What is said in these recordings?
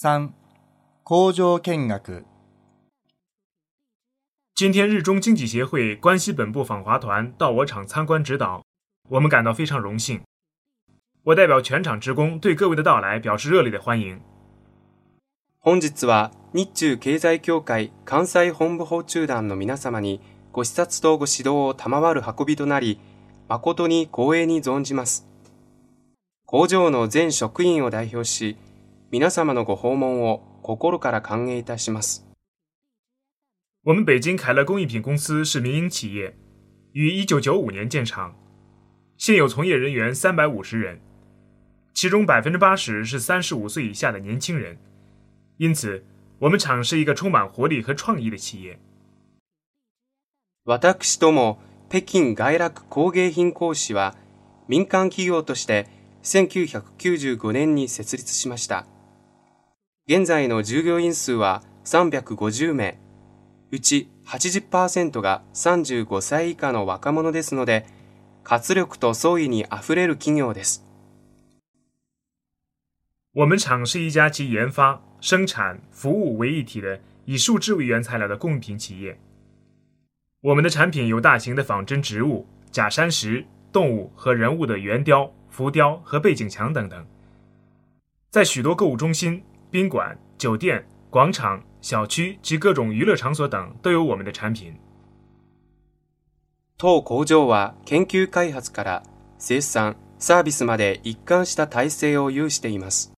三、工場見学。今天日中经济协会关西本部访华团到我厂参观指导，我们感到非常荣幸。我代表全厂职工对各位的到来表示热烈的欢迎。本日は日中経済協会関西本部訪中団の皆様にご視察とご指導を賜る運びとなり、誠に光栄に存じます。工場の全職員を代表し、皆様のご訪問を心から歓迎いたします。我们北京凯乐工艺品公司是民营企业，于一九九五年建厂，现有从业人员三百五十人，其中百分之八十是三十五岁以下的年轻人，因此我们厂是一个充满活力和创意的企业。私ども北京外楽工芸品講師は民間企業として1995年に設立しました。現在の従業員数は350名、うち80%が35歳以下の若者ですので、活力と創意にあふれる企業です。我们厂是一家集研发、生产、服务为一体的以树脂为原材料的工艺品企业。我们的产品有大型的仿真植物、假山石、动物和人物的圆雕、浮雕和背景墙等等，在许多购物中心、宾馆、酒店、广场、小区及各种娱乐场所等都有我们的产品。当工場は研究開発から生産、サービスまで一貫した体制を有しています。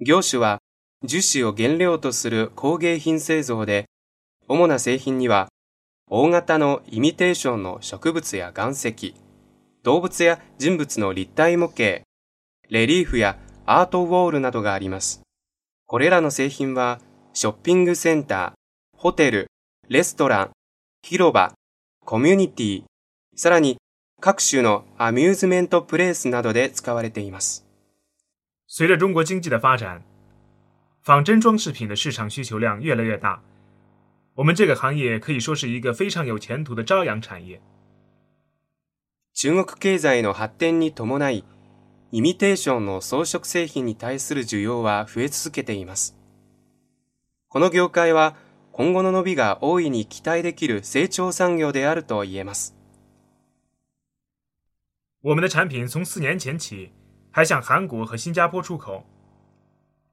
業種は樹脂を原料とする工芸品製造で、主な製品には大型のイミテーションの植物や岩石、動物や人物の立体模型、レリーフやアートウォールなどがあります。これらの製品は、ショッピングセンター、ホテル、レストラン、広場、コミュニティ、さらに各種のアミューズメントプレイスなどで使われています。随着中国经济的发展，仿真装饰品的市场需求量越来越大。我们这个行业可以说是一个非常有前途的朝阳产业。中国経済の発展に伴い、イミテーションの装飾製品に対する需要は増え続けています。この業界は今後の伸びが大いに期待できる成長産業であると言えます。我们的产品从四年前起还向韩国和新加坡出口，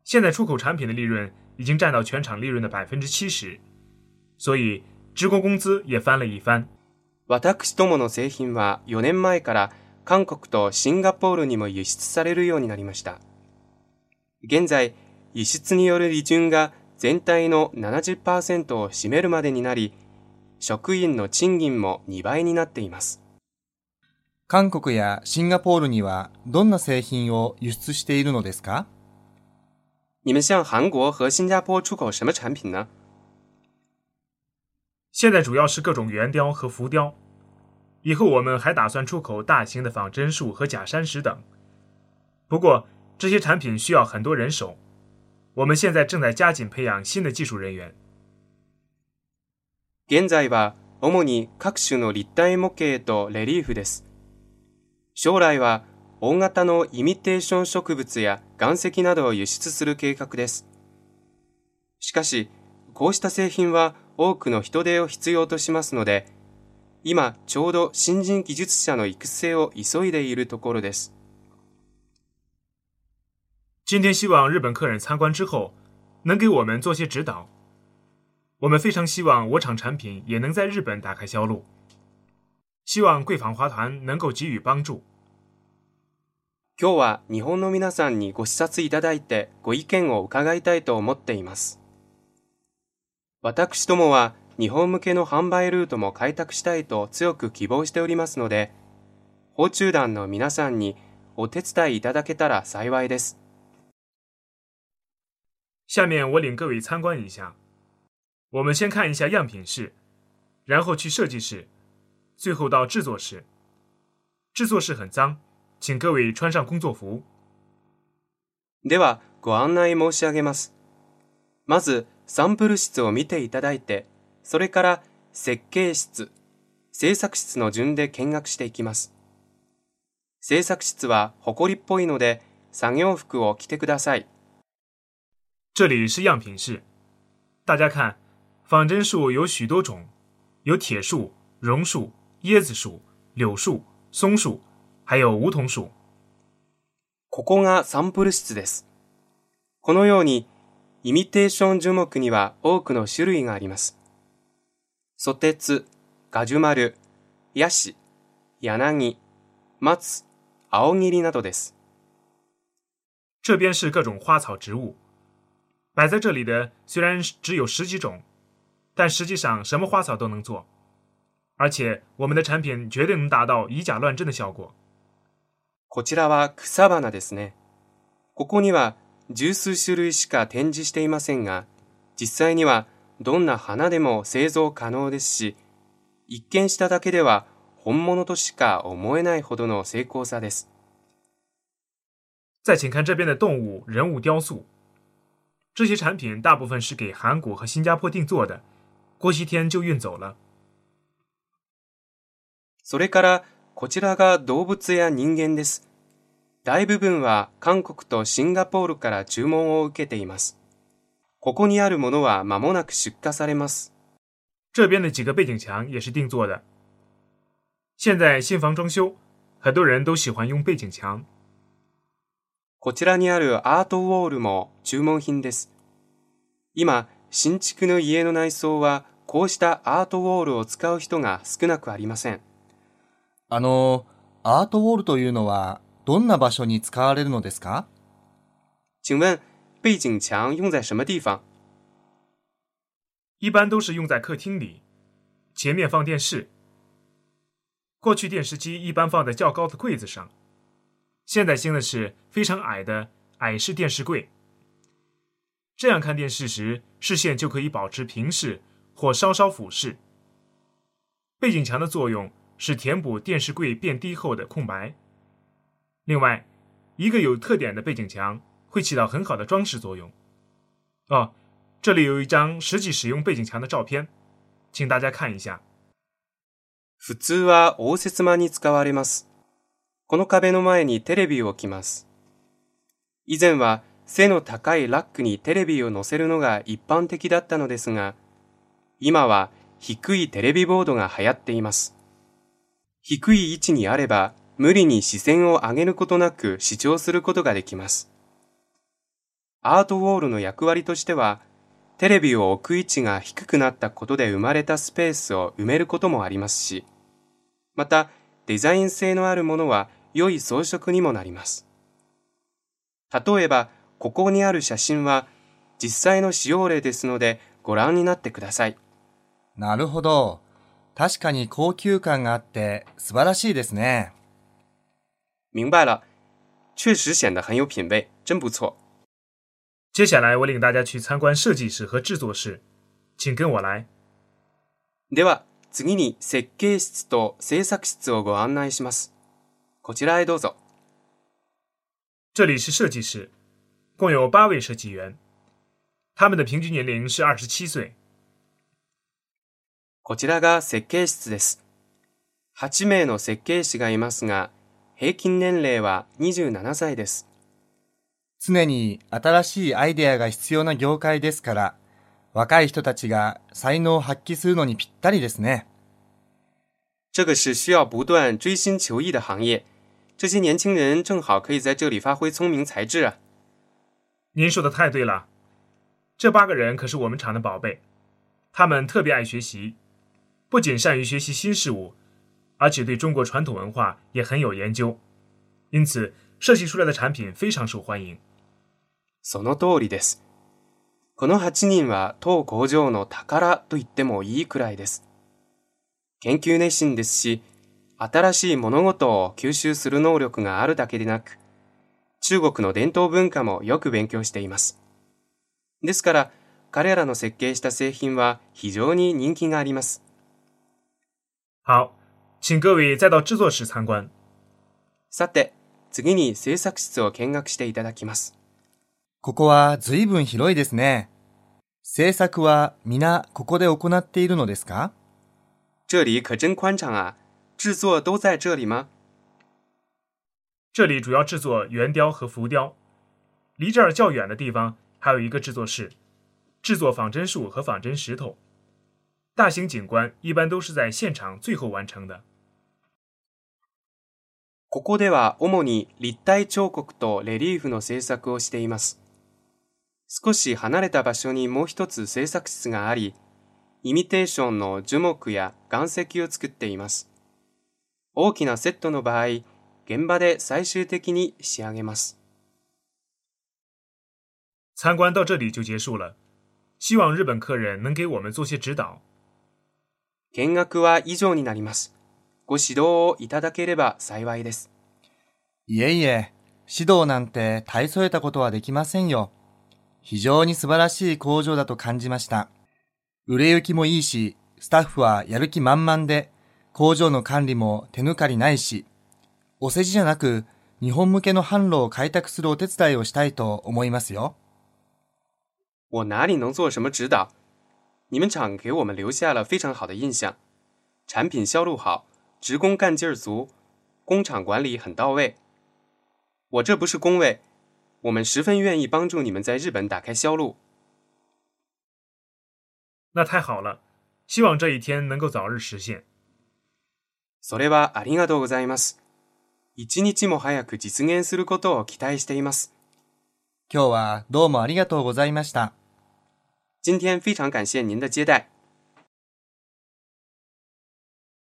现在出口产品的利润已经占到全场利润的百分之七十。所以职工工资也翻了一番。私どもの製品は4年前から韓国とシンガポールにも輸出されるようになりました。現在、輸出による利潤が全体の70%を占めるまでになり、職員の賃金も2倍になっています。韓国やシンガポールにはどんな製品を輸出しているのですか？你们向韩国和新加坡出口什么产品呢？现在主要是各种圆雕和浮雕，以后我们还打算出口大型的仿真树和假山石等。不过这些产品需要很多人手，我们现在正在加紧培养新的技术人员。現在は主に各種の立体模型とレリーフです。将来は大型のイミテーション植物や岩石などを輸出する計画です。しかし、こうした製品は多くの人手を必要としますので、今ちょうど新人技術者の育成を急いでいるところです。今天希望日本客人参观之后，能给我们做些指导。我们非常希望我厂产品也能在日本打开销路。希望贵访华团能够给予帮助。今日は日本の皆さんにご視察いただいてご意見を伺いたいと思っています。私どもは日本向けの販売ルートも開拓したいと強く希望しておりますので、訪中団の皆さんにお手伝いいただけたら幸いです。下面我领各位参观一下。我们先看一下样品室，然后去设计室，最后到制作室。制作室很脏，请各位穿上工作服。では、ご案内申し上げます。まず、サンプル室を見ていただいて、それから設計室、制作室の順で見学していきます。制作室は埃っぽいので作業服を着てください。这里是样品室，大家看，仿真树有许多种，有铁树、榕树、椰子树、柳树、松树，还有梧桐树。ここがサンプル室です。このように、イミテーション樹木には多くの種類があります。ソテツ、ガジュマル、ヤシ、柳、松、青桐などです。这边是各种花草植物，摆在这里的虽然只有十几种，但实际上什么花草都能做，而且我们的产品绝对能达到以假乱真的效果。こちらは草花ですね。ここには十数種類しか展示していませんが、実際にはどんな花でも製造可能ですし、一見しただけでは本物としか思えないほどの精巧さです。再请看这边的动物、人物雕塑，这些产品大部分是给韩国和新加坡定做的，过些天就运走了。それから、こちらが動物や人間です。大部分は韓国とシンガポールから注文を受けています。ここにあるものは間もなく出荷されます。这边的几个背景墙也是定做的。现在新房装修，很多人都喜欢用背景墙。こちらにあるアートウォールも注文品です。今、新築の家の内装はこうしたアートウォールを使う人が少なくありません。あの、アートウォールというのはどんな場所に使われるのですか？请问背景墙用在什么地方？一般都是用在客厅里，前面放电视。过去电视机一般放在较高的柜子上，现在新的是非常矮的矮式电视柜。这样看电视时，视线就可以保持平视或稍稍俯视。背景墙的作用是填补电视柜变低后的空白。另外，一个有特点的背景墙会起到很好的装饰作用。哦，这里有一张实际使用背景墙的照片，请大家看一下。普通は応接間に使われます。この壁の前にテレビを置きます。以前は背の高いラックにテレビを載せるのが一般的だったのですが、今は低いテレビボードが流行っています。低い位置にあれば無理に視線を上げることなく視聴することができます。アートウォールの役割としては、テレビを置く位置が低くなったことで生まれたスペースを埋めることもありますし、またデザイン性のあるものは良い装飾にもなります。例えば、ここにある写真は実際の使用例ですのでご覧になってください。なるほど。確かに高級感があって素晴らしいですね。明白了，确实显得很有品味，真不错。接下来我领大家去参观设计室和制作室，请跟我来。では、次に設計室と制作室をご案内します。こちらへどうぞ。这里是设计室，共有八位设计员，他们的平均年龄是二十七岁。こちらが設計室です。8名の設計士がいますが、平均年齢は27歳です。常に新しいアイデアが必要な業界ですから、若い人たちが才能を発揮するのにぴったりですね。这个是需要不断追新求异的行业，这些年轻人正好可以在这里发挥聪明才智啊！您说的太对了，这八个人可是我们厂的宝贝，他们特别爱学习，不仅善于学习新事物，而且对中国传统文化也很有研究，因此设计出来的产品非常受欢迎。 その通りです。この8人は当工場の宝と言ってもいいくらいです。研究熱心ですし、新しい物事を吸収する能力があるだけでなく、中国の伝統文化もよく勉強しています。ですから、彼らの設計した製品は非常に人気があります。好，请各位再到制作室参观。さて、次に制作室を見学していただきます。ここは随分広いですね。制作は皆ここで行っているのですか？这里可真宽敞啊！制作都在这里吗？这里主要制作圆雕和浮雕，离这儿较远的地方还有一个制作室，制作仿真树和仿真石头。大型景观一般都是在现场最后完成的。ここでは主に立体彫刻とレリーフの制作をしています。少し離れた場所にもう一つ制作室があり、イミテーションの樹木や岩石を作っています。大きなセットの場合、現場で最終的に仕上げます。参观到这里就结束了，希望日本客人能给我们做些指导。見学は以上になります。ご指導をいただければ幸いです。いえいえ、指導なんて大それたことはできませんよ。非常に素晴らしい工場だと感じました。売れ行きもいいし、スタッフはやる気満々で、工場の管理も手抜かりないし、お世辞じゃなく、日本向けの販路を開拓するお手伝いをしたいと思いますよ。我哪里能做什么指导？你们厂给我们留下了非常好的印象，产品销路好，职工干劲儿足，工厂管理很到位。我这不是恭维，我们十分愿意帮助你们在日本打开销路。那太好了，希望这一天能够早日实现。それはありがとうございます。一日も早く実現することを期待しています。今日はどうもありがとうございました。今天非常感谢您的接待。